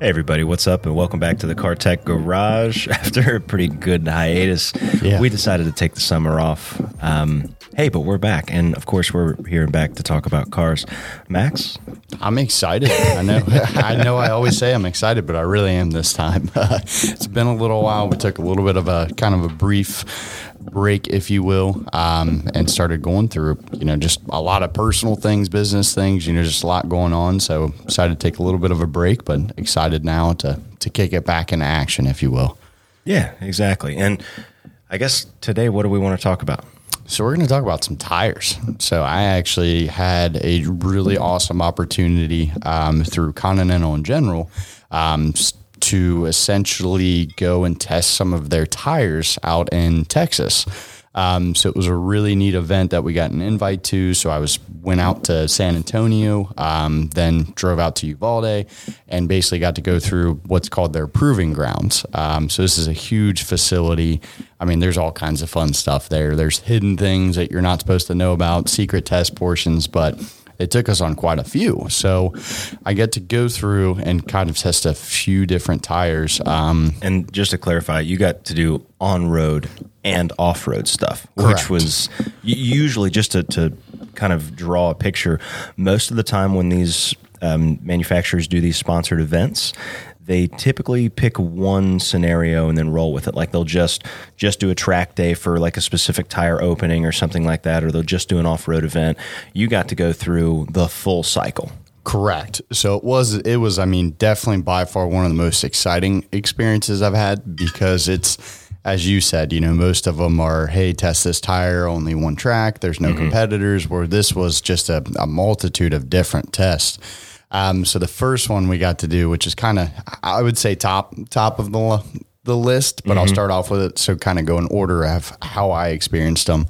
Hey everybody, what's up and welcome back to the Car Tech Garage. After a pretty good hiatus, Yeah. we decided to take the summer off. Um, hey, but we're back, and of course we're here and back to talk about cars. Max, I'm excited. I know. I know. I always say I'm excited, but I really am this time. it's been a little while. We took a little bit of a kind of a brief break, if you will, um, and started going through, you know, just a lot of personal things, business things. You know, just a lot going on. So decided to take a little bit of a break, but excited now to to kick it back into action, if you will. yeah, exactly. And I guess today, what do we want to talk about? So we're going to talk about some tires. So I actually had a really awesome opportunity um, through Continental in general um, to essentially go and test some of their tires out in Texas. Um, so it was a really neat event that we got an invite to. So I was went out to San Antonio, um, then drove out to Uvalde, and basically got to go through what's called their proving grounds. Um, so this is a huge facility. I mean, there's all kinds of fun stuff there. There's hidden things that you're not supposed to know about, secret test portions, but it took us on quite a few. So I get to go through and kind of test a few different tires. Um, And just to clarify, you got to do on road and off road stuff, which was usually just to, to kind of draw a picture. Most of the time, when these um, manufacturers do these sponsored events, they typically pick one scenario and then roll with it. Like they'll just just do a track day for like a specific tire opening or something like that, or they'll just do an off road event. You got to go through the full cycle. Correct. So it was it was I mean definitely by far one of the most exciting experiences I've had because it's as you said, you know, most of them are hey, test this tire, only one track, there's no mm-hmm. competitors where this was just a, a multitude of different tests. Um, so the first one we got to do, which is kind of I would say top top of the the list, but I'll start off with it. So kind of go in order of how I experienced them.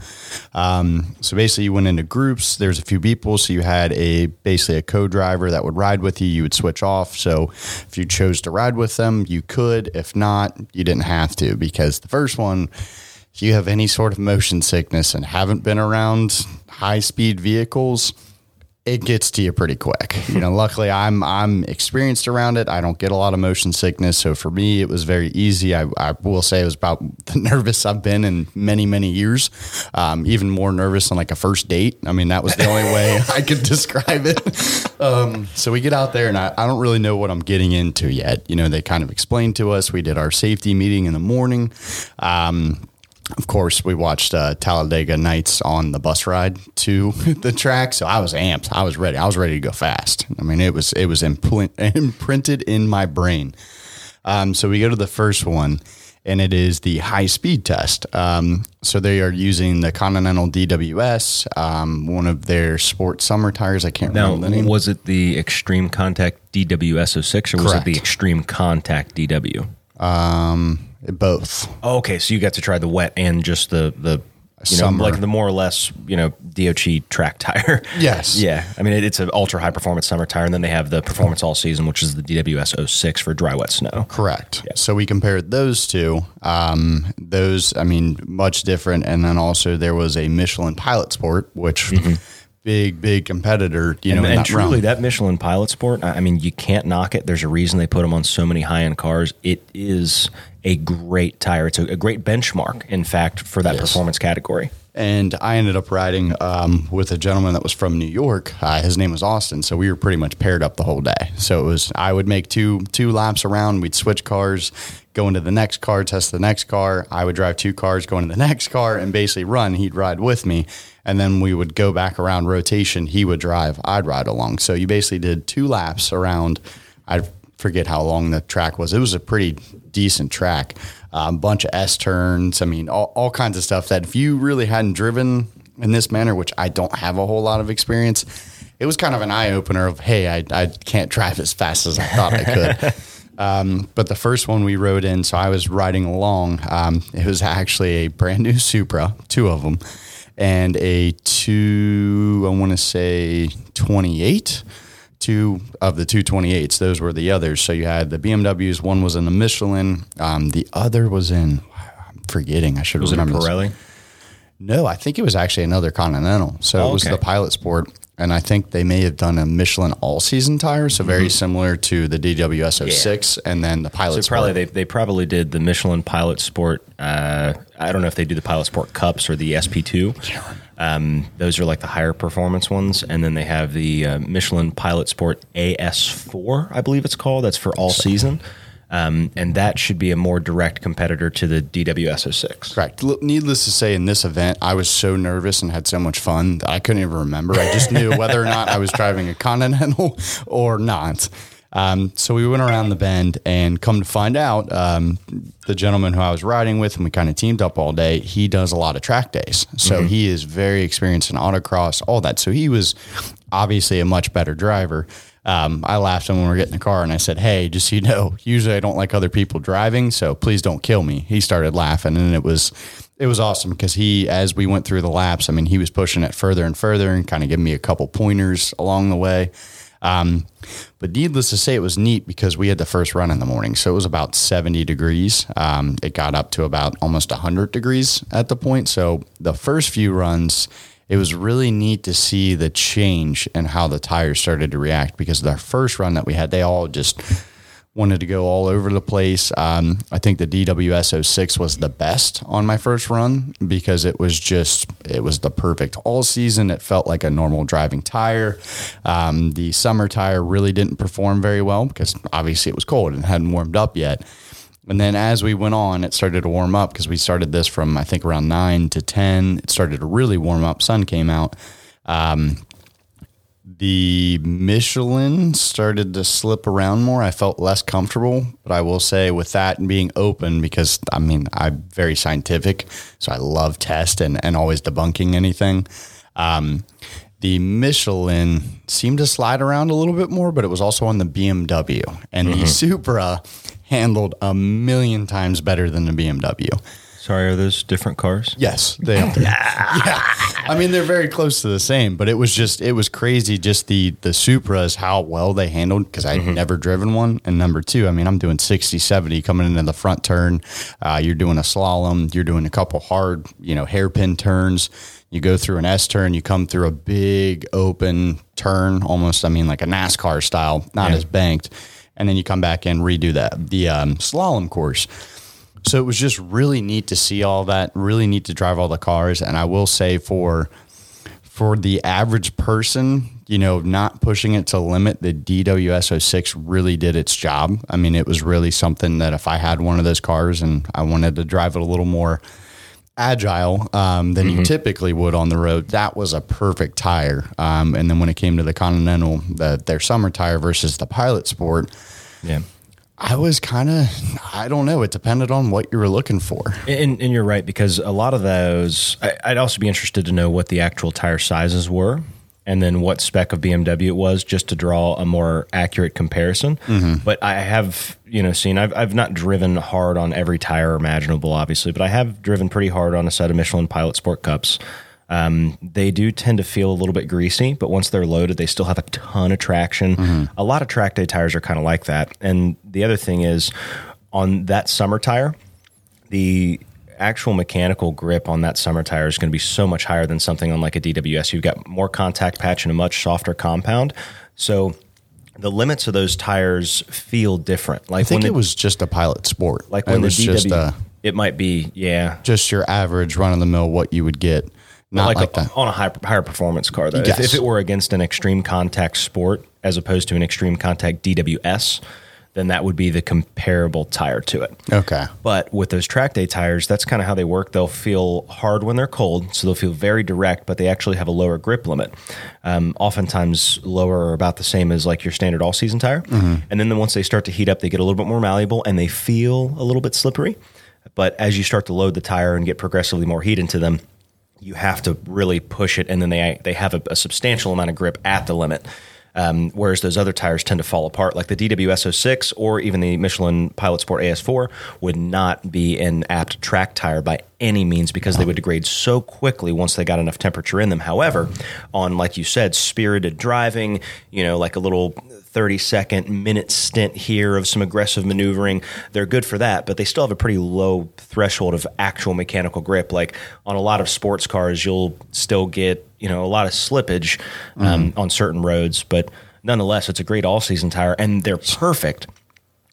Um, so basically, you went into groups. There's a few people, so you had a basically a co-driver that would ride with you. You would switch off. So if you chose to ride with them, you could. If not, you didn't have to because the first one. If you have any sort of motion sickness and haven't been around high speed vehicles, it gets to you pretty quick. You know, luckily I'm I'm experienced around it. I don't get a lot of motion sickness, so for me it was very easy. I, I will say it was about the nervous I've been in many many years. Um, even more nervous than like a first date. I mean, that was the only way I could describe it. Um, so we get out there, and I, I don't really know what I'm getting into yet. You know, they kind of explained to us. We did our safety meeting in the morning. Um, of course, we watched uh, Talladega Nights on the bus ride to the track, so I was amped. I was ready. I was ready to go fast. I mean, it was it was imprinted in my brain. Um, so we go to the first one, and it is the high speed test. Um, so they are using the Continental DWS, um, one of their sport summer tires. I can't Now, remember the name. was it the Extreme Contact DWS06 or was it the Extreme Contact DW? Um, both. Oh, okay, so you got to try the wet and just the the you know Summer. like the more or less you know DOT track tire. Yes. yeah. I mean it, it's an ultra high performance summer tire, and then they have the performance all season, which is the DWS 06 for dry wet snow. Correct. So we compared those two. Um, those, I mean, much different. And then also there was a Michelin Pilot Sport, which big, big competitor. You know, And, in and that truly, realm. that Michelin Pilot Sport, I mean, you can't knock it. There's a reason they put them on so many high end cars. It is a great tire. It's a, a great benchmark, in fact, for that Yes. performance category. And I ended up riding um, with a gentleman that was from New York. Uh, his name was Austin, so we were pretty much paired up the whole day. So it was I would make two two laps around. We'd switch cars, go into the next car, test the next car. I would drive two cars, go into the next car, and basically run. He'd ride with me, and then we would go back around rotation. He would drive, I'd ride along. So you basically did two laps around. I forget how long the track was. It was a pretty decent track. A um, bunch of S turns. I mean, all, all kinds of stuff that if you really hadn't driven in this manner, which I don't have a whole lot of experience, it was kind of an eye opener of, hey, I, I can't drive as fast as I thought I could. Um, but the first one we rode in, so I was riding along. Um, it was actually a brand new Supra, two of them, and a two, I want to say 28 two of the 228s. Those were the others. So you had the BMWs. One was in the Michelin. Um, the other was in. I'm forgetting. I should Was it a remember. this. Pirelli? No, I think it was actually another Continental. So Oh, it was okay. the Pilot Sport. And I think they may have done a Michelin all season tire, so very similar to the DWS 06 and then the Pilot So Sport. probably they, they probably did the Michelin Pilot Sport. Uh, I don't know if they do the Pilot Sport Cups or the SP2. Um, those are like the higher performance ones, and then they have the uh, Michelin Pilot Sport AS4, I believe it's called. That's for all season, um, and that should be a more direct competitor to the DWS 06. Correct. Needless to say, in this event, I was so nervous and had so much fun that I couldn't even remember. I just knew whether or not I was driving a Continental or not. Um, so we went around the bend and come to find out, um, the gentleman who I was riding with and we kind of teamed up all day, he does a lot of track days. So he is very experienced in autocross, all that. So he was obviously a much better driver. Um, I laughed at him when we were getting in the car and I said, Hey, just so you know, usually I don't like other people driving, so please don't kill me. He started laughing and it was it was awesome because he as we went through the laps, I mean, he was pushing it further and further and kind of giving me a couple pointers along the way. Um, but needless to say, it was neat because we had the first run in the morning. So it was about 70 degrees. Um, it got up to about almost 100 degrees at the point. So the first few runs, it was really neat to see the change and how the tires started to react because the first run that we had, they all just wanted to go all over the place. Um, I think the DWS 06 was the best on my first run because it was just, it was the perfect all season. It felt like a normal driving tire. Um, the summer tire really didn't perform very well because obviously it was cold and hadn't warmed up yet. And then as we went on, it started to warm up because we started this from, I think, around nine to 10. It started to really warm up. Sun came out. Um, the Michelin started to slip around more. I felt less comfortable, but I will say with that and being open, because I mean, I'm very scientific, so I love test and, and always debunking anything. Um, the Michelin seemed to slide around a little bit more, but it was also on the BMW, and the Supra handled a million times better than the BMW. Sorry, are those different cars? Yes, they are. yeah. I mean, they're very close to the same, but it was just, it was crazy just the, the Supras, how well they handled because I'd never driven one. And number two, I mean, I'm doing 60, 70 coming into the front turn. Uh, you're doing a slalom, you're doing a couple hard, you know, hairpin turns. You go through an S turn, you come through a big open turn, almost, I mean, like a NASCAR style, not Yeah. as banked. And then you come back and redo that, the um, slalom course. So it was just really neat to see all that, really neat to drive all the cars. And I will say for for the average person, you know, not pushing it to limit, the DWS 06 really did its job. I mean, it was really something that if I had one of those cars and I wanted to drive it a little more agile um, than you typically would on the road, that was a perfect tire. Um, and then when it came to the Continental, the, their summer tire versus the Pilot Sport, Yeah. I was kind of, I don't know. It depended on what you were looking for. And, and you're right because a lot of those, I, I'd also be interested to know what the actual tire sizes were, and then what spec of BMW it was, just to draw a more accurate comparison. But I have, you know, seen I've I've not driven hard on every tire imaginable, obviously, but I have driven pretty hard on a set of Michelin Pilot Sport Cups. Um, they do tend to feel a little bit greasy, but once they're loaded, they still have a ton of traction. A lot of track day tires are kind of like that. And the other thing is, on that summer tire, the actual mechanical grip on that summer tire is going to be so much higher than something on like a DWS. You've got more contact patch and a much softer compound. So the limits of those tires feel different. Like I think when it was just a Pilot Sport. like it when the was DW, just a, it might be yeah. just your average run of the mill what you would get. Not like, like, a, that. on a high, higher performance car though. If, if it were against an extreme contact sport as opposed to an extreme contact DWS, then that would be the comparable tire to it. Okay. But with those track day tires, that's kind of how they work. They'll feel hard when they're cold, so they'll feel very direct, but they actually have a lower grip limit. Um, oftentimes lower or about the same as like your standard all season tire. And then once they start to heat up, they get a little bit more malleable and they feel a little bit slippery. But as you start to load the tire and get progressively more heat into them, you have to really push it, and then they they have a, a substantial amount of grip at the limit. Um, whereas those other tires tend to fall apart, like the DWS 06 or even the Michelin Pilot Sport AS4 would not be an apt track tire by any means because they would degrade so quickly once they got enough temperature in them. However, on like you said, spirited driving, you know, like a little 30 second minute stint here of some aggressive maneuvering, they're good for that, but they still have a pretty low threshold of actual mechanical grip. Like on a lot of sports cars, you'll still get, you know, a lot of slippage um, on certain roads, but nonetheless, it's a great all season tire and they're perfect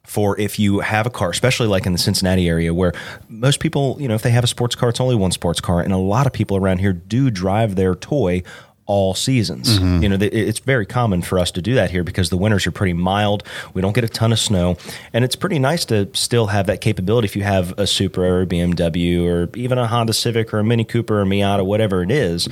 for if you have a car, especially like in the Cincinnati area where most people, you know, if they have a sports car, it's only one sports car. And a lot of people around here do drive their toy all seasons. Mm-hmm. You know, it's very common for us to do that here because the winters are pretty mild. We don't get a ton of snow. And it's pretty nice to still have that capability if you have a Supra or a BMW or even a Honda Civic or a Mini Cooper or a Miata, whatever it is.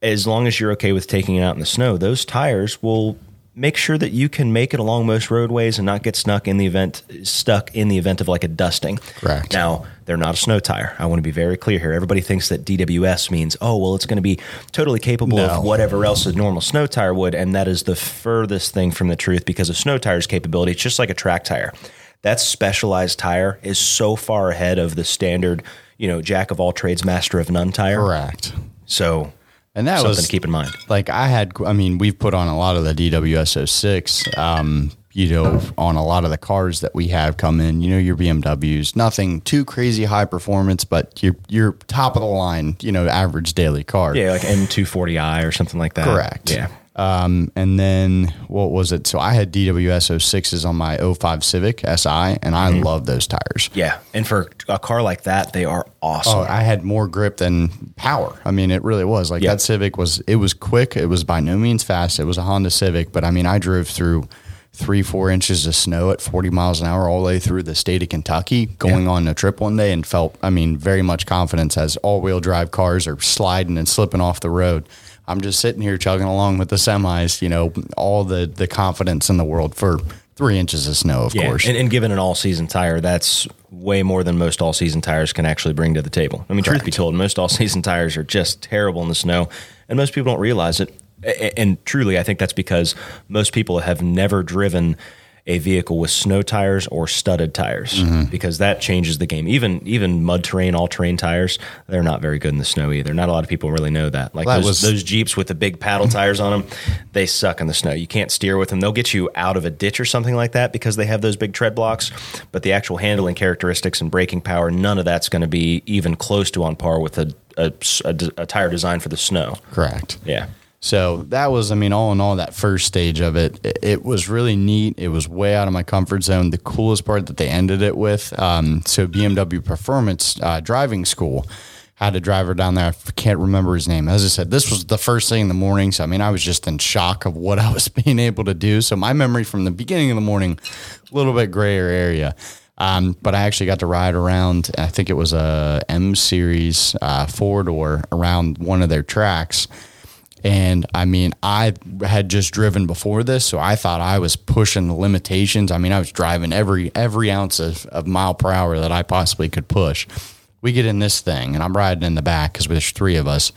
As long as you're okay with taking it out in the snow, those tires will make sure that you can make it along most roadways and not get stuck in the event stuck in the event of like a dusting. Correct. Now, they're not a snow tire. I want to be very clear here. Everybody thinks that DWS means, oh, well, it's going to be totally capable No. of whatever else a normal snow tire would, and that is the furthest thing from the truth because a snow tire's capability, it's just like a track tire. That specialized tire is so far ahead of the standard, you know, jack of all trades, master of none tire. Correct. So And that something was to keep in mind. like I had. I mean, we've put on a lot of the DWS 06. Um, you know, on a lot of the cars that we have come in, you know, your BMWs, nothing too crazy high performance, but you're you're top of the line, you know, average daily car. Yeah, like M240i or something like that. Correct. Yeah. Um, and then what was it? So I had DWS 06s on my 05 Civic SI, and I Mm-hmm. love those tires. Yeah. And for a car like that, they are awesome. Oh, I had more grip than power. I mean, it really was. Like Yeah. that Civic was. It was quick. It was by no means fast. It was a Honda Civic, but I mean, I drove through three, four inches of snow at 40 miles an hour all the way through the state of Kentucky, going on a trip one day, and felt. I mean, very much confidence as all wheel drive cars are sliding and slipping off the road. I'm just sitting here chugging along with the semis. You know, all the the confidence in the world for three inches of snow. Of Yeah, course, and, and given an all-season tire, that's way more than most all-season tires can actually bring to the table. I mean, truth be told, most all-season tires are just terrible in the snow, and most people don't realize it. And truly, I think that's because most people have never driven a vehicle with snow tires or studded tires Mm-hmm. because that changes the game. Even even mud terrain, all terrain tires, they're not very good in the snow either. Not a lot of people really know that. Like those, was- those Jeeps with the big paddle tires on them, they suck in the snow. You can't steer with them. They'll get you out of a ditch or something like that because they have those big tread blocks. But the actual handling characteristics and braking power, none of that's going to be even close to on par with a, a, a, a tire designed for the snow. correct. Yeah. So that was, I mean, all in all, that first stage of it, it, was really neat. It was way out of my comfort zone. The coolest part that they ended it with, um, so BMW Performance uh, Driving School had a driver down there. I can't remember his name. As I said, this was the first thing in the morning. So, I mean, I was just in shock of what I was being able to do. So, my memory from the beginning of the morning, a little bit grayer area. Um, but I actually got to ride around, I think it was a M Series uh, four door around one of their tracks. And I mean, I had just driven before this, so I thought I was pushing the limitations. I mean, I was driving every every ounce of, of mile per hour that I possibly could push. We get in this thing, and I'm riding in the back because there's three of us.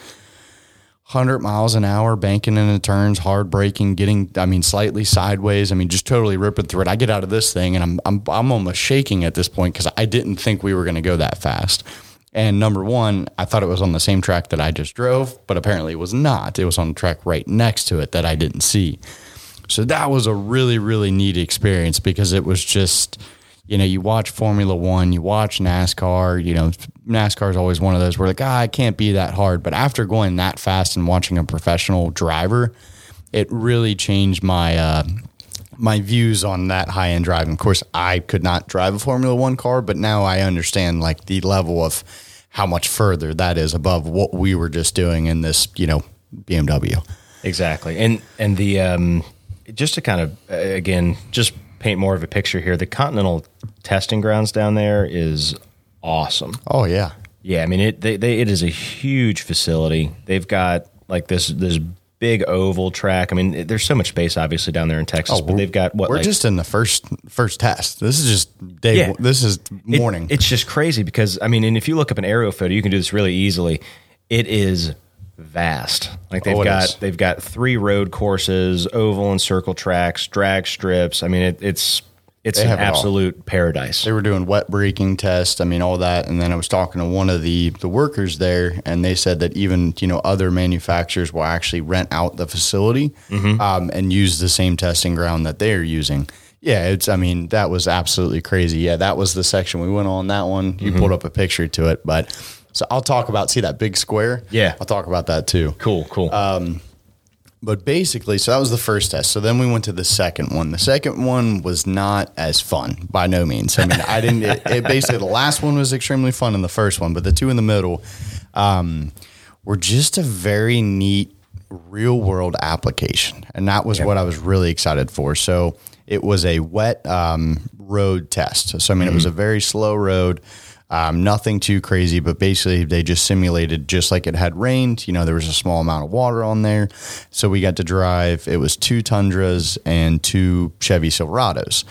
100 miles an hour, banking into turns, hard braking, getting, I mean, slightly sideways. I mean, just totally ripping through it. I get out of this thing and I'm, I'm, I'm almost shaking at this point because I didn't think we were going to go that fast. And number one, I thought it was on the same track that I just drove, but apparently it was not. It was on the track right next to it that I didn't see. So that was a really, really neat experience because it was just, you know, you watch Formula One, you watch NASCAR, you know, NASCAR is always one of those where like, ah, can't be that hard. But after going that fast and watching a professional driver, it really changed my, uh, my views on that high end driving. Of course, I could not drive a Formula One car, but now I understand like the level of how much further that is above what we were just doing in this, you know, BMW. Exactly, and and the um, just to kind of uh, again just paint more of a picture here. The Continental testing grounds down there is awesome. Oh yeah. Yeah, I mean it. They, they it is a huge facility. They've got like this this big oval track. I mean, there's so much space obviously down there in Texas, oh, but they've got what Oh, We're like, just in the first first test. This is just day. Yeah. This is It- morning. it's just crazy because I mean, and if you look up an aerial photo, you can do this really easily. It is vast. Like they've Oh, got is. they've got three road courses, oval and circle tracks, drag strips. I mean, it, it's It's an have it all. absolute paradise. They were doing wet braking tests. I mean, all that. And then I was talking to one of the the workers there, and they said that even you know other manufacturers will actually rent out the facility mm-hmm. um, and use the same testing ground that they're using. Yeah, it's. I mean, that was absolutely crazy. Yeah, that was the section we went on. That one you mm-hmm. pulled up a picture to it, but so I'll talk about. See that big square? Yeah. I'll talk about that too. Cool, cool. Um, But basically, so that was the first test. So then we went to the second one. The second one was not as fun by no means. I mean, I didn't. It, it basically the last one was extremely fun in the first one, but the two in the middle um, were just a very neat real world application, and that was what I was really excited for. So it was a wet um, road test. So I mean, it was a very slow road. Um, nothing too crazy, but basically they just simulated just like it had rained. You know, there was a small amount of water on there. So we got to drive, it was two Tundras and two Chevy Silverados.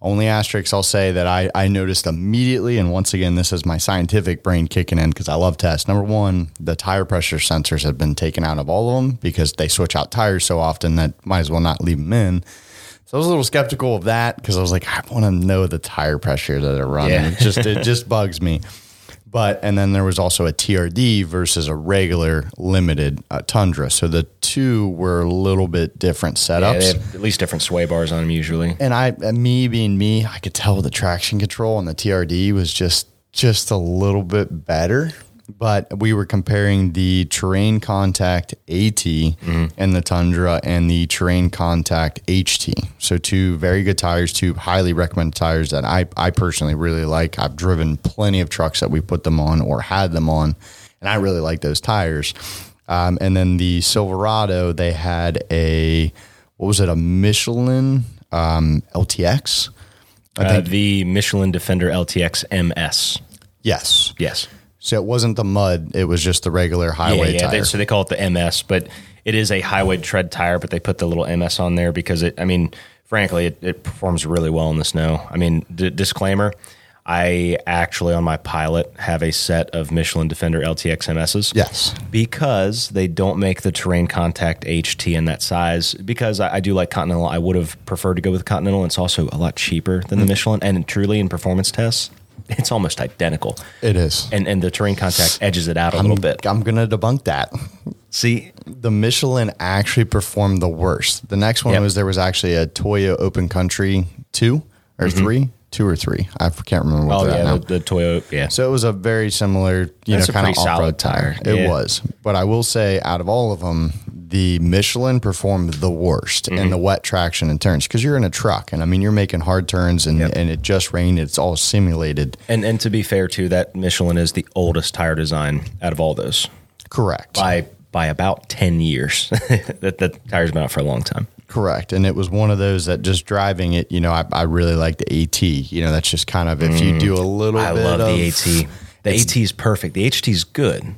Only asterisk I'll say that I, I noticed immediately, and once again, this is my scientific brain kicking in because I love tests. Number one, the tire pressure sensors have been taken out of all of them because they switch out tires so often that might as well not leave them in. So I was a little skeptical of that because I was like, I want to know the tire pressure that they're running. Yeah. It just it just bugs me. But and then there was also a TRD versus a regular limited uh, Tundra. So the two were a little bit different yeah, setups. they have at least different sway bars on them usually. and I, uh, me being me, I could tell the traction control on the TRD was just just a little bit better. But we were comparing the Terrain Contact AT and the Tundra and the Terrain Contact HT. So two very good tires, two highly recommended tires that I, I personally really like. I've driven plenty of trucks that we put them on or had them on, and I really like those tires. Um, and then the Silverado, they had a what was it, a Michelin um, LTX? Uh, the Michelin Defender LTX MS. Yes. Yes. So it wasn't the mud; it was just the regular highway yeah, tire. They, so they call it the MS, but it is a highway tread tire, but they put the little MS on there because it, I mean, frankly, it, it performs really well in the snow. I mean, d- disclaimer, I actually on my pilot have a set of Michelin Defender LTX MSs. yes. Because they don't make the terrain contact HT in that size. Because I, I do like Continental, I would have preferred to go with Continental. It's also a lot cheaper than the mm. Michelin, and truly in performance tests, it's almost identical. It is. And and the terrain contact edges it out a little bit. I'm gonna debunk that. See, The Michelin actually performed the worst. The next one Yep. was there was actually a Toyo Open Country two or mm-hmm. three, two or three. I can't remember what Mm-hmm. Oh yeah, now. the, the Toyota. Yeah, So it was a very similar, you That's know, kind of off road tire. tire. It Yeah. was, but I will say, out of all of them, the Michelin performed the worst Mm-hmm. in the wet traction and turns because you're in a truck, and I mean you're making hard turns, and and it just rained. It's all simulated. and and to be fair too, that Michelin is the oldest tire design out of all those Correct. by by about ten years. that that tire's been out for a long time. Correct. And it was one of those that just driving it, you know, I, I really like the AT. You know, that's just kind of if you do a little Mm. I bit love of, the AT. The AT is perfect. The HT is good.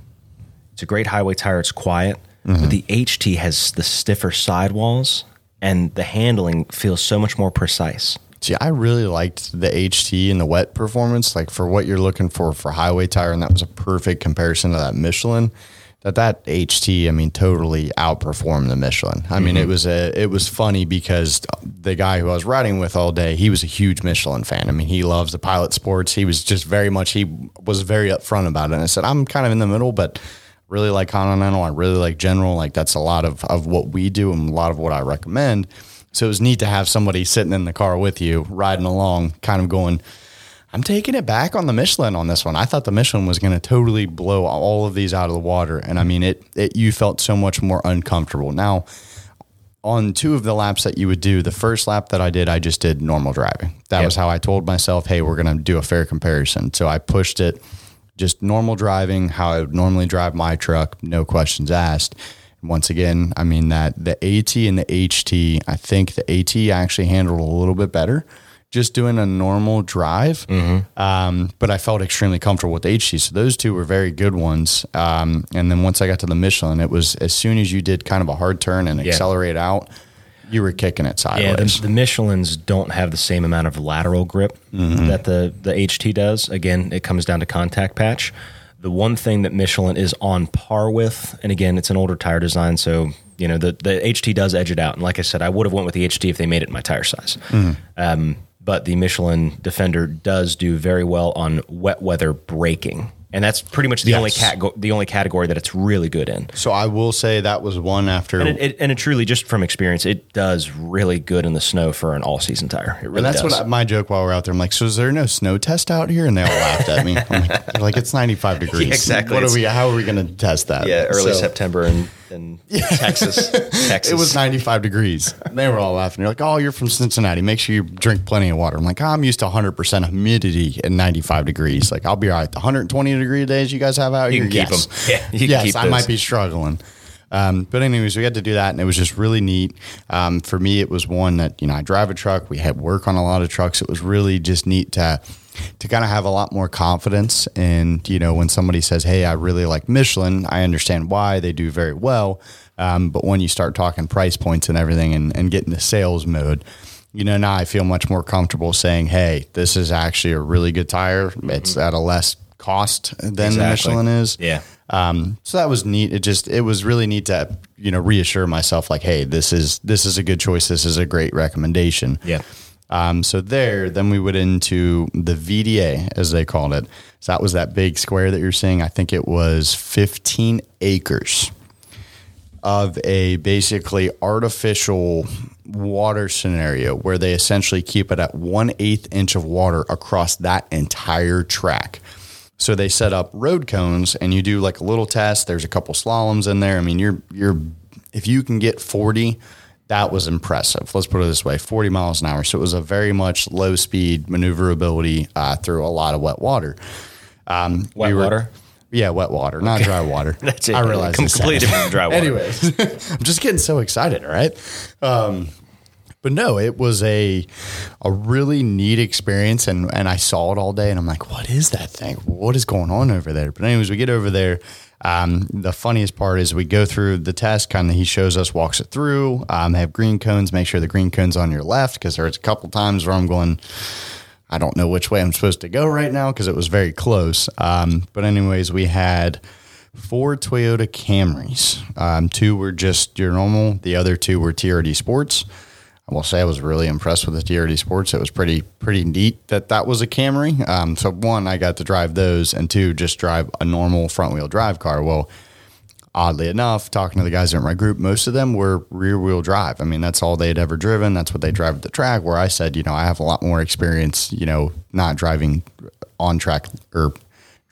It's a great highway tire. It's quiet, Mm-hmm. but the HT has the stiffer sidewalls, and the handling feels so much more precise. See, I really liked the HT and the wet performance, like for what you're looking for for highway tire, and that was a perfect comparison to that Michelin. That that HT, I mean, totally outperformed the Michelin. I mean, it mm-hmm. was a it was funny because the guy who I was riding with all day, he was a huge Michelin fan. I mean, he loves the pilot sports. He was just very much he was very upfront about it. And I said, I'm kind of in the middle, but really like Continental. I really like General. Like that's a lot of of what we do and a lot of what I recommend. So it was neat to have somebody sitting in the car with you, riding along, kind of going, I'm taking it back on the Michelin on this one. I thought the Michelin was going to totally blow all of these out of the water. And I mean, it, it, you felt so much more uncomfortable. Now, on two of the laps that you would do, the first lap that I did, I just did normal driving. That Yep. was how I told myself, hey, we're going to do a fair comparison. So I pushed it just normal driving, how I would normally drive my truck, no questions asked. Once again, I mean that the AT and the HT, I think the AT actually handled a little bit better just doing a normal drive. Um, but I felt extremely comfortable with the HT. So those two were very good ones. Um, and then once I got to the Michelin, it was as soon as you did kind of a hard turn and accelerate out, you were kicking it Yeah, sideways. the, the Michelins don't have the same amount of lateral grip Mm-hmm. that the the HT does. Again, it comes down to contact patch. The one thing that Michelin is on par with, and again, it's an older tire design, so you know the the HT does edge it out. And like I said, I would have went with the HT if they made it my tire size. Mm-hmm. Um, but the Michelin Defender does do very well on wet weather braking. And that's pretty much the Yes. only cat the only category that it's really good in. So I will say that was one after. And it, it, and it truly, just from experience, it does really good in the snow for an all season tire. It really and that's does. what I, my joke while we're out there. I'm like, so is there no snow test out here? And they all laughed at me. I'm like, like it's 95 degrees. exactly. What are we? How are we going to test that? yeah, early So- September in, in Texas. Texas. It was 95 degrees. And they were all laughing. You're like, oh, you're from Cincinnati. Make sure you drink plenty of water. I'm like, I'm used to 100% humidity at 95 degrees. Like, I'll be all right. The 120 degree days you guys have out You here, can keep yes. 'em. Yeah, you can yes, I might be struggling. Um, but anyways, we had to do that, and it was just really neat. Um, for me, it was one that you know I drive a truck. We had work on a lot of trucks. It was really just neat to to kind of have a lot more confidence. And you know, when somebody says, "Hey, I really like Michelin," I understand why they do very well. Um, but when you start talking price points and everything, and, and get into sales mode, you know, now I feel much more comfortable saying, "Hey, this is actually a really good tire. It's at a less cost than the Exactly. Michelin is." Yeah. Um, so that was neat. It just it was really neat to you know reassure myself like, hey, this is this is a good choice. This is a great recommendation. Yeah. Um, so there, then we went into the VDA as they called it. So that was that big square that you're seeing. I think it was 15 acres of a basically artificial water scenario where they essentially keep it at one eighth inch of water across that entire track. So they set up road cones and you do like a little test. There's a couple slaloms in there. I mean, you're you're if you can get 40, that was impressive. Let's put it this way: 40 miles an hour. So it was a very much low speed maneuverability uh, through a lot of wet water. Um, Wet we were- water? Yeah, wet water, not dry water. That's it. I realize it's completely different dry water. Anyways, I'm just getting so excited. All right. Um, but no, it was a a really neat experience, and and I saw it all day, and I'm like, what is that thing? What is going on over there? But anyways, we get over there. Um, the funniest part is we go through the test. Kind of, he shows us, walks it through. Um, have green cones. Make sure the green cones on your left because there's a couple times where I'm going. I don't know which way I'm supposed to go right now because it was very close. Um, but anyways, we had four Toyota Camrys. Um, two were just your normal. The other two were TRD Sports. I will say I was really impressed with the TRD Sports. It was pretty pretty neat that that was a Camry. Um, so one, I got to drive those, and two, just drive a normal front wheel drive car. Well, oddly enough, talking to the guys in my group, most of them were rear wheel drive. I mean, that's all they had ever driven. That's what they drive at the track. Where I said, you know, I have a lot more experience, you know, not driving on track or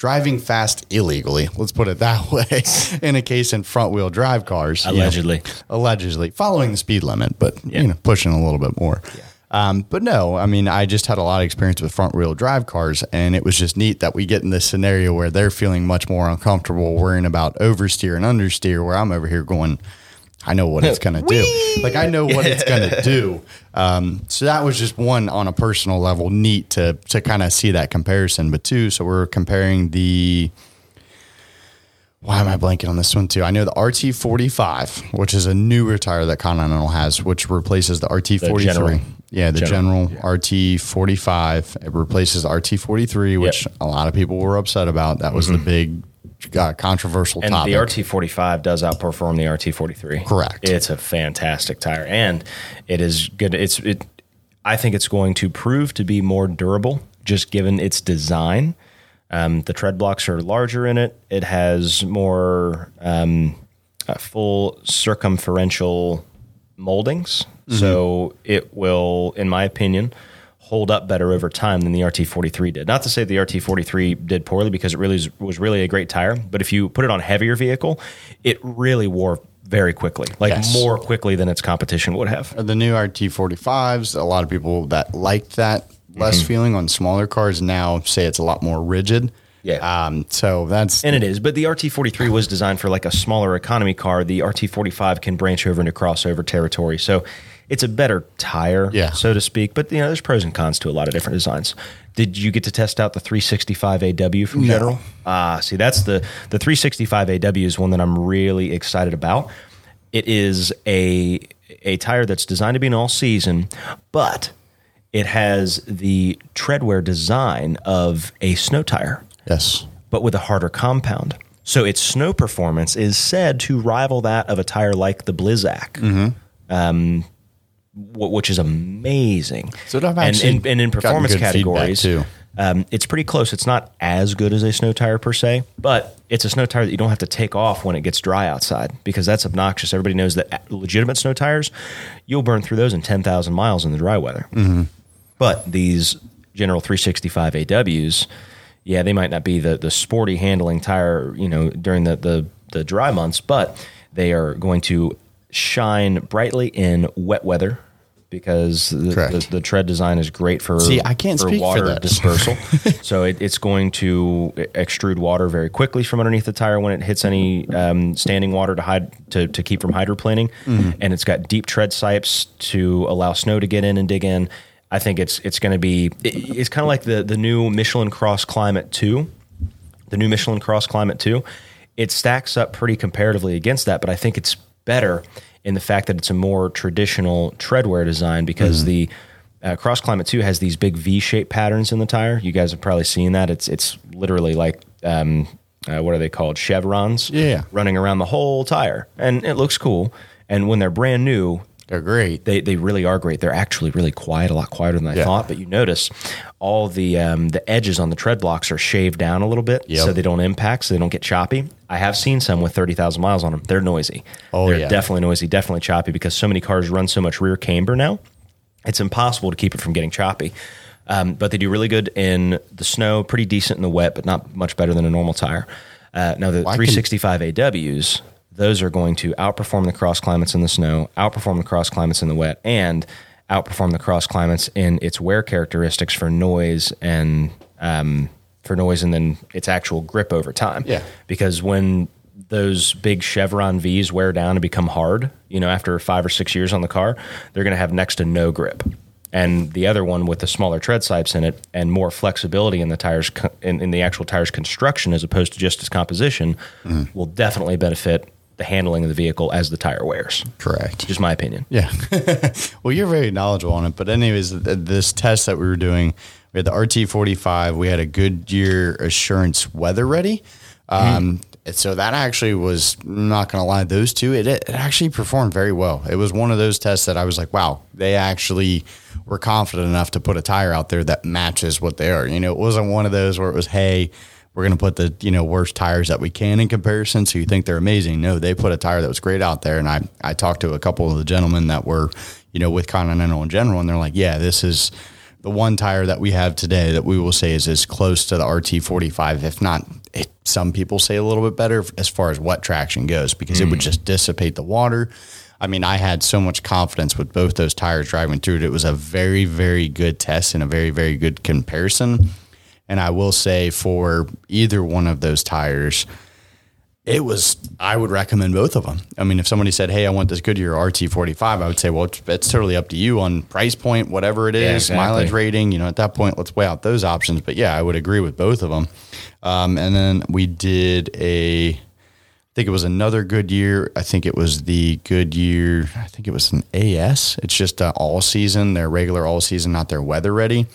driving fast illegally. Let's put it that way. in a case in front wheel drive cars, you know, Allegedly. allegedly following the speed limit, but Yeah. you know, pushing a little bit more. Um, but no, I mean, I just had a lot of experience with front wheel drive cars, and it was just neat that we get in this scenario where they're feeling much more uncomfortable worrying about oversteer and understeer, where I'm over here going, I know what it's going to do. Like, I know what it's going to do. Um, so that was just one on a personal level, neat to, to kind of see that comparison. But two, so we're comparing the, why am I blanking on this one too? I know the RT45, which is a newer tire that Continental has, which replaces the RT43. General. Yeah, the General. general, RT45. It replaces RT43, which a lot of people were upset about. That was the big uh, controversial Mm-hmm. And topic. the RT45 does outperform the RT43. Correct. It's a fantastic tire, and it is good. It's it. I think it's going to prove to be more durable, just given its design. Um, the tread blocks are larger in it. It has more um, uh, full circumferential moldings, so it will, in my opinion, hold up better over time than the RT43 did. Not to say the RT43 did poorly because it really was really a great tire, but if you put it on heavier vehicle, it really wore very quickly, like Yes. more quickly than its competition would have. the new RT45s, a lot of people that liked that less Mm-hmm. feeling on smaller cars now say it's a lot more rigid. Yeah. Um, so that's And it is, but the RT43 was designed for like a smaller economy car. The RT45 can branch over into crossover territory, so it's a better tire, Yeah. so to speak. But you know, there's pros and cons to a lot of different designs. Did you get to test out the 365 AW from General? Ah, see, that's the the 365 AW is one that I'm really excited about. It is a a tire that's designed to be an all season, but it has the treadwear design of a snow tire yes. but with a harder compound. So its snow performance is said to rival that of a tire like the Blizzak. Um, wh- which is amazing. So I've and, actually and, and in performance categories, too. um, it's pretty close. It's not as good as a snow tire per se, but it's a snow tire that you don't have to take off when it gets dry outside because that's obnoxious. Everybody knows that legitimate snow tires, you'll burn through those in 10,000 miles in the dry weather. But these General 365 AWs, yeah, they might not be the, the sporty handling tire, you know, during the, the, the dry months, but they are going to shine brightly in wet weather because the, the, the tread design is great for, See, I can't for speak for water that. dispersal. so it, it's going to extrude water very quickly from underneath the tire when it hits any um, standing water to hide to, to keep from hydroplaning. Mm-hmm. And it's got deep tread sipes to allow snow to get in and dig in. I think it's it's going to be it- it's kind of like the the new Michelin Cross Climate Two, the new Michelin Cross Climate Two. It stacks up pretty comparatively against that, but I think it's better in the fact that it's a more traditional treadwear design because the uh, Cross Climate 2 has these big V-shaped patterns in the tire. You guys have probably seen that. It's it's literally like um, uh, what are they called? Chevrons. Yeah. running around the whole tire, and it looks cool. And when they're brand new, They're great. they they really are great. They're actually really quiet, a lot quieter than I Yeah. thought. But you notice all the um, the edges on the tread blocks are shaved down a little bit, Yep. so they don't impact, so they don't get choppy. I have seen some with thirty thousand miles on them. They're noisy. Oh, They're yeah. definitely noisy, definitely choppy because so many cars run so much rear camber now. It's impossible to keep it from getting choppy. Um, but they do really good in the snow, pretty decent in the wet, but not much better than a normal tire. Uh, now the Well, I can- 365 AWs, those are going to outperform the cross climates in the snow, outperform the cross climates in the wet, and outperform the cross climates in its wear characteristics for noise and um, for noise, and then its actual grip over time. Yeah. because when those big Chevron V's wear down and become hard, you know, after five or six years on the car, they're going to have next to no grip. And the other one with the smaller tread sipes in it and more flexibility in the tires, in, in the actual tires construction as opposed to just its composition, will definitely benefit the handling of the vehicle as the tire wears. Correct. Just my opinion. Yeah. well, you're very knowledgeable on it. But anyways, this test that we were doing, we had the RT45. We had a Goodyear Assurance Weather Ready. Um, and so that actually was I'm not going to lie, those two it, it actually performed very well. It was one of those tests that I was like, wow, they actually were confident enough to put a tire out there that matches what they are. You know, it wasn't one of those where it was, hey, we're going to put the you know worst tires that we can in comparison. So you think they're amazing? No, they put a tire that was great out there. And I I talked to a couple of the gentlemen that were you know with Continental in general, and they're like, yeah, this is the one tire that we have today that we will say is as close to the RT45, if not. It, some people say a little bit better as far as wet traction goes because it would mm. just dissipate the water. I mean, I had so much confidence with both those tires driving through it. It was a very, very good test and a very, very good comparison. And I will say for either one of those tires, it was, I would recommend both of them. I mean, if somebody said, Hey, I want this Goodyear RT45, I would say, well, it's, it's totally up to you on price point, whatever it is, Yeah, exactly. mileage rating. You know, at that point, let's weigh out those options. But yeah, I would agree with both of them. Um, and then we did a, I think it was another Goodyear. I think it was the Goodyear. I think it was an AS. It's just all season, their regular all season, not their weather ready.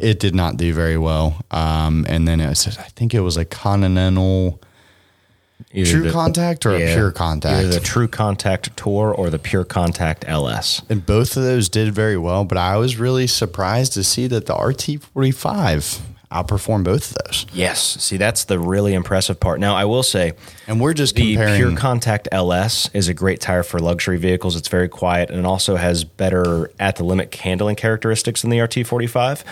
It did not do very well. Um, and then it was, I think it was a Continental Either True the- Contact or a Pure Contact. Either the True Contact Tour or the Pure Contact LS. and both of those did very well. But I was really surprised to see that the RT45 outperformed both of those. Yes. See, that's the really impressive part. Now, I will say, And we're just the comparing. Pure Contact LS is a great tire for luxury vehicles. It's very quiet and it also has better at the limit handling characteristics than the RT45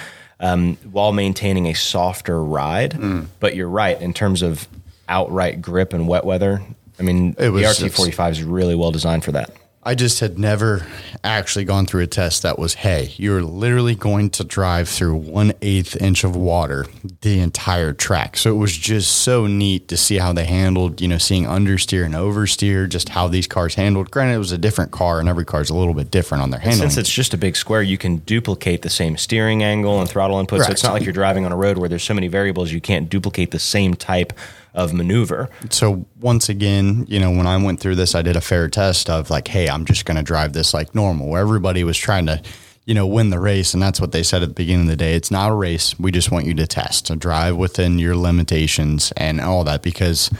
um, while maintaining a softer ride. Mm. But you're right, in terms of outright grip and wet weather, I mean, It was the RT45 is really well designed for that. I just had never actually gone through a test that was, hey, you're literally going to drive through one eighth inch of water the entire track. So it was just so neat to see how they handled, you know, seeing understeer and oversteer, just how these cars handled. Granted, it was a different car, and every car is a little bit different on their handling. Since it's just a big square, you can duplicate the same steering angle and throttle input. So it's not like you're driving on a road where there's so many variables you can't duplicate the same type of maneuver. so once again, you know, when I went through this, I did a fair test of like, hey, I'm just going to drive this like normal. Where everybody was trying to, you know, win the race, and that's what they said at the beginning of the day. It's not a race. We just want you to test, to drive within your limitations and all that. Because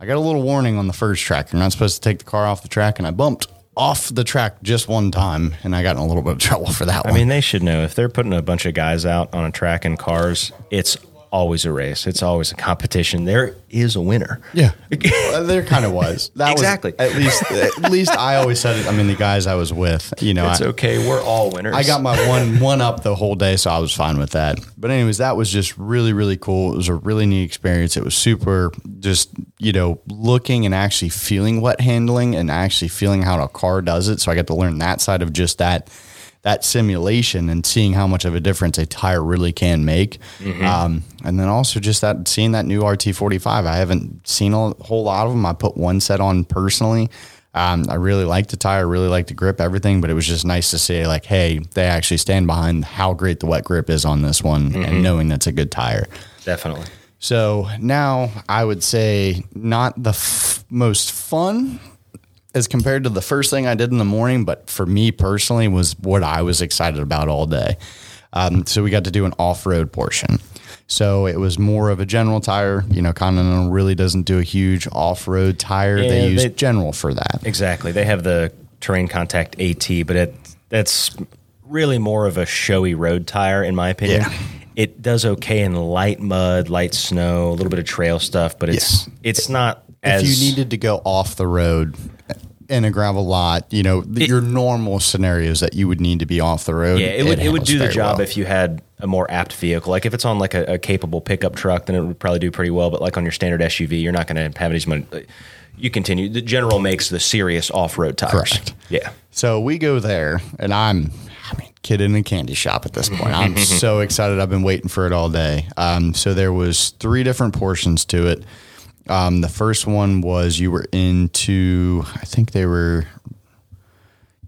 I got a little warning on the first track. You're not supposed to take the car off the track, and I bumped off the track just one time, and I got in a little bit of trouble for that one. I one. mean, they should know if they're putting a bunch of guys out on a track in cars, it's always a race. It's always a competition. There is a winner. Yeah, Well, there kind of was. That Exactly. Was, at least, at least I always said it. I mean, the guys I was with, you know, It's I, okay. We're all winners. I got my one one up the whole day, so I was fine with that. But anyways, that was just really really cool. It was a really neat experience. It was super, just you know, looking and actually feeling wet handling and actually feeling how a car does it. So I got to learn that side of just that that simulation and seeing how much of a difference a tire really can make. Um, and then also just that seeing that new RT45. I haven't seen a whole lot of them. I put one set on personally. Um, I really like the tire, really like the grip, everything, but it was just nice to see like, hey, they actually stand behind how great the wet grip is on this one and knowing that's a good tire. Definitely. So now I would say not the f- most fun as compared to the first thing I did in the morning, but for me personally was what I was excited about all day. Um, so we got to do an off-road portion. So it was more of a general tire. You know, Continental really doesn't do a huge off-road tire. Yeah, they use they- general for that. Exactly. They have the terrain contact AT, but it that's really more of a showy road tire, in my opinion. Yeah. It does okay in light mud, light snow, a little bit of trail stuff, but it's it's not as if you needed to go off the road in a gravel lot, you know, the, your normal scenarios that you would need to be off the road. Yeah, it would it would do the job well. if you had a more apt vehicle. Like if it's on like a, a capable pickup truck, then it would probably do pretty well. But like on your standard SUV, you're not going to have as much. You continue. The General makes the serious off road tires. Correct. Yeah. So we go there, and I'm, I mean, kid in a candy shop at this point. I'm so excited. I've been waiting for it all day. Um, so there was three different portions to it. Um, the first one was you were into, I think they were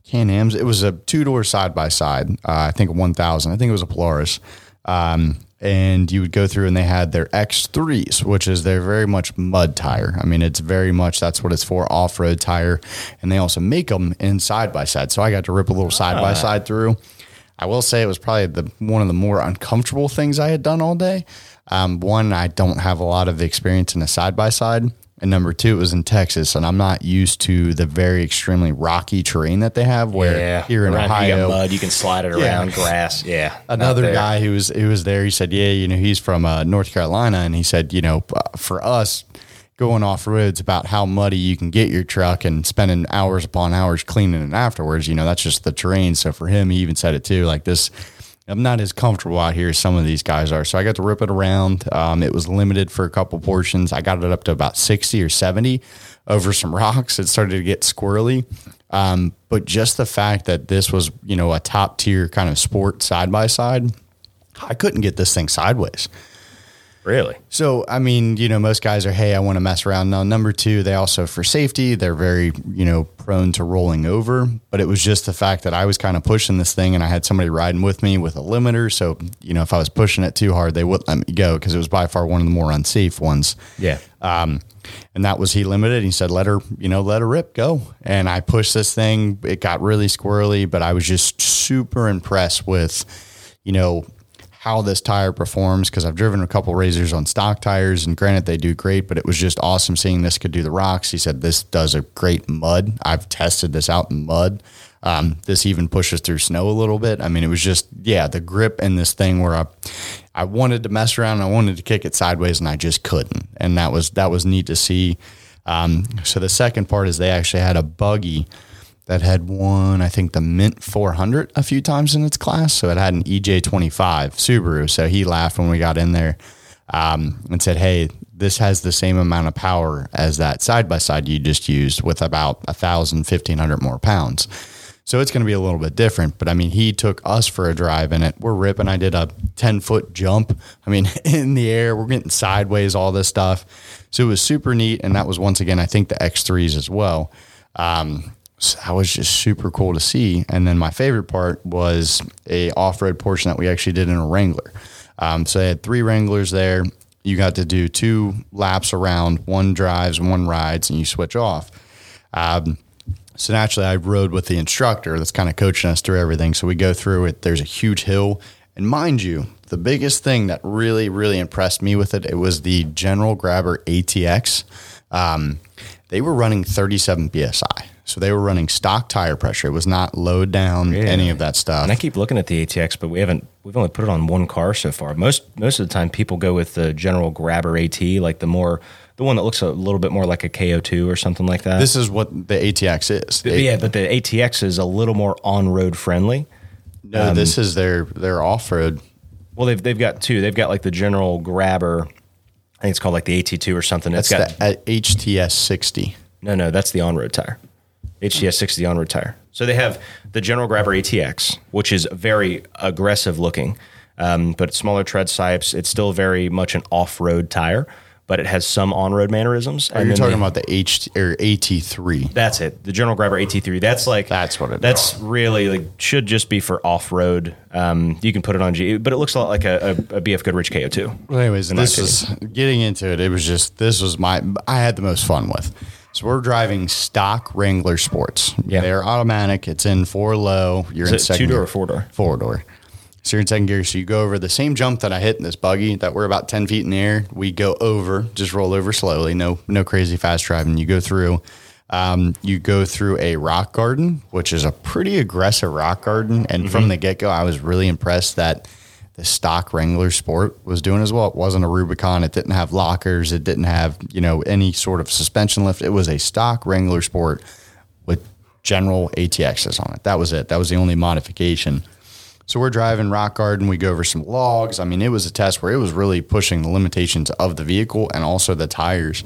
Can Am's. It was a two door side by side. Uh, I think 1000. I think it was a Polaris. Um, and you would go through and they had their X3s, which is their very much mud tire. I mean, it's very much that's what it's for off road tire. And they also make them in side by side. So I got to rip a little side by side through. I will say it was probably the one of the more uncomfortable things I had done all day. Um, one, I don't have a lot of experience in a side by side. And number two, it was in Texas, and I'm not used to the very extremely rocky terrain that they have. Where Yeah. here in Around you Ohio, got mud, you can slide it Yeah. around, grass. Yeah. Another guy who was who was there. He said, "Yeah, you know, he's from uh, North Carolina," and he said, "You know, uh, for us." Going off roads about how muddy you can get your truck and spending hours upon hours cleaning it afterwards. You know, that's just the terrain. So for him, he even said it too. Like this, I'm not as comfortable out here as some of these guys are. So I got to rip it around. Um, it was limited for a couple portions. I got it up to about 60 or 70 over some rocks. It started to get squirrely. Um, but just the fact that this was, you know, a top tier kind of sport side by side, I couldn't get this thing sideways. Really? So, I mean, you know, most guys are, hey, I want to mess around. Now, number two, they also, for safety, they're very, you know, prone to rolling over. But it was just the fact that I was kind of pushing this thing and I had somebody riding with me with a limiter. So, you know, if I was pushing it too hard, they wouldn't let me go because it was by far one of the more unsafe ones. Yeah. Um, and that was he limited. He said, let her, you know, let her rip, go. And I pushed this thing. It got really squirrely, but I was just super impressed with, you know, how this tire performs because I've driven a couple RZRs on stock tires and granted they do great, but it was just awesome seeing this could do the rocks. He said this does a great mud. I've tested this out in mud. Um, this even pushes through snow a little bit. I mean, it was just yeah, the grip in this thing where I, I wanted to mess around, I wanted to kick it sideways, and I just couldn't. And that was that was neat to see. Um, so the second part is they actually had a buggy that had won, I think, the Mint 400 a few times in its class. So it had an EJ25 Subaru. So he laughed when we got in there um, and said, Hey, this has the same amount of power as that side by side you just used with about a thousand, fifteen hundred more pounds. So it's going to be a little bit different. But I mean, he took us for a drive in it. We're ripping. I did a 10 foot jump. I mean, in the air, we're getting sideways, all this stuff. So it was super neat. And that was once again, I think the X3s as well. Um, so that was just super cool to see. And then my favorite part was a off road portion that we actually did in a Wrangler. Um, so they had three Wranglers there. You got to do two laps around, one drives, one rides, and you switch off. Um, so naturally, I rode with the instructor that's kind of coaching us through everything. So we go through it. There's a huge hill, and mind you, the biggest thing that really, really impressed me with it, it was the General Grabber ATX. Um, they were running 37 psi. So they were running stock tire pressure. It was not load down any of that stuff. And I keep looking at the ATX, but we haven't. We've only put it on one car so far. Most most of the time, people go with the general grabber AT, like the more the one that looks a little bit more like a KO2 or something like that. this is what the ATX is. Yeah, but the ATX is a little more on road friendly. No, this is their their off road. Well, they've they've got two. They've got like the general grabber. I think it's called like the AT2 or something. That's it's got the uh, HTS sixty. No, no, that's the on-road tire. HTS 60 on-road tire. So they have the General Grabber ATX, which is very aggressive looking, um, but smaller tread types. It's still very much an off-road tire, but it has some on-road mannerisms. Are you talking they- about the H or AT three? That's it. The General Grabber AT3. That's like That's what it That's really like should just be for off-road. Um, you can put it on G, but it looks a lot like a, a, a BF Goodrich KO2. Well, anyways, my this was getting into it. It was just this was my I had the most fun with. So we're driving stock Wrangler Sports. Yeah. they're automatic. It's in four low. You're Is in second two-door gear. or four-door? Four door. So you're in second gear. So you go over the same jump that I hit in this buggy that we're about ten feet in the air. We go over, just roll over slowly. No, no crazy fast driving. You go through. Um, you go through a rock garden, which is a pretty aggressive rock garden. And from the get go, I was really impressed that the stock Wrangler Sport was doing as well. It wasn't a Rubicon. It didn't have lockers. It didn't have you know any sort of suspension lift. It was a stock Wrangler Sport with general ATXs on it. That was it. That was the only modification. So we're driving Rock Garden. We go over some logs. I mean, it was a test where it was really pushing the limitations of the vehicle and also the tires.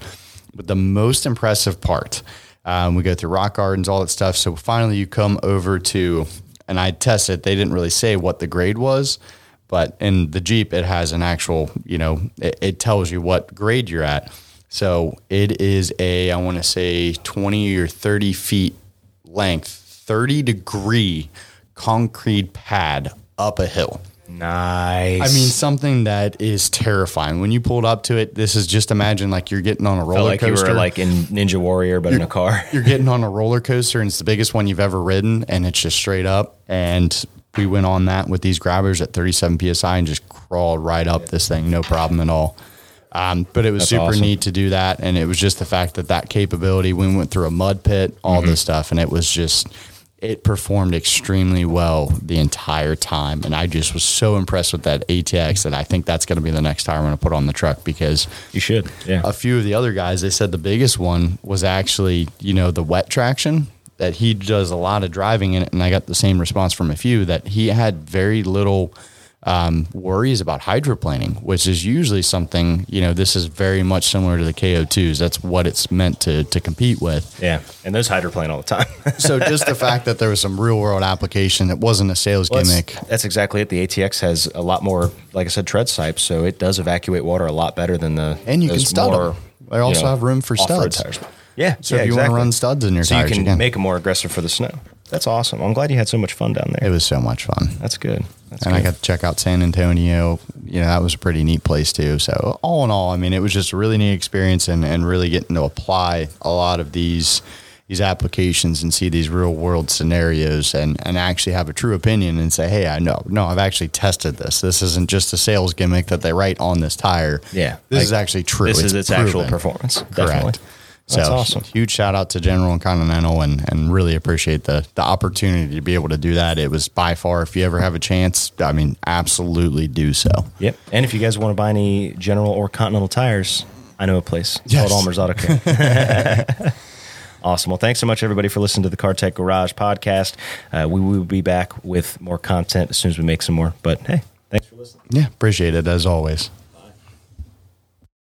But the most impressive part, um, we go through Rock Gardens, all that stuff. So finally, you come over to, and I tested. They didn't really say what the grade was, but in the Jeep, it has an actual, you know, it, it tells you what grade you're at. So it is a, I want to say 20 or 30 feet length, 30 degree concrete pad up a hill. Nice. I mean, something that is terrifying. When you pulled up to it, this is just imagine like you're getting on a roller felt like you coaster. were like in Ninja Warrior, but in a car. you're getting on a roller coaster, and it's the biggest one you've ever ridden, and it's just straight up. And we went on that with these grabbers at 37 psi and just crawled right up this thing, no problem at all. Um, but it was That's super awesome. neat to do that, and it was just the fact that that capability. We went through a mud pit, all Mm-hmm. this stuff, and it was just it performed extremely well the entire time. And I just was so impressed with that ATX that I think that's going to be the next tire I'm going to put on the truck because You should. Yeah. a few of the other guys, they said the biggest one was actually, you know, the wet traction that he does a lot of driving in it. And I got the same response from a few that he had very little um, worries about hydroplaning, which is usually something, you know, this is very much similar to the KO2s. That's what it's meant to, to compete with. yeah. And those hydroplane all the time. So just the fact that there was some real world application that wasn't a sales Well, gimmick. That's, that's exactly it. The ATX has a lot more, like I said, tread types, so it does evacuate water a lot better than the. And you can those stud 'em. more, They also you know, have room for off-road studs. Tires. Yeah. So yeah, if you want to run studs in your so you can you can. make them more aggressive for the snow. That's awesome. I'm glad you had so much fun down there. it was so much fun. That's good. That's and good. I got to check out San Antonio. You know, that was a pretty neat place too. So all in all, I mean, it was just a really neat experience and, and really getting to apply a lot of these these applications and see these real world scenarios and, and actually have a true opinion and say, hey, I know, no, I've actually tested this. This isn't just a sales gimmick that they write on this tire. Yeah. This Like, is actually true. This is its actual proven. performance. Definitely. That's so awesome. huge shout out to General and Continental and, and really appreciate the, the opportunity to be able to do that. It was by far, if you ever have a chance, I mean, absolutely do so. Yep. And if you guys want to buy any General or Continental tires, I know a place. It's Yes. called Almer's Auto Care. awesome. Well, thanks so much, everybody, for listening to the Car Tech Garage podcast. Uh, we will be back with more content as soon as we make some more. But hey, thanks for listening. Yeah, appreciate it as always.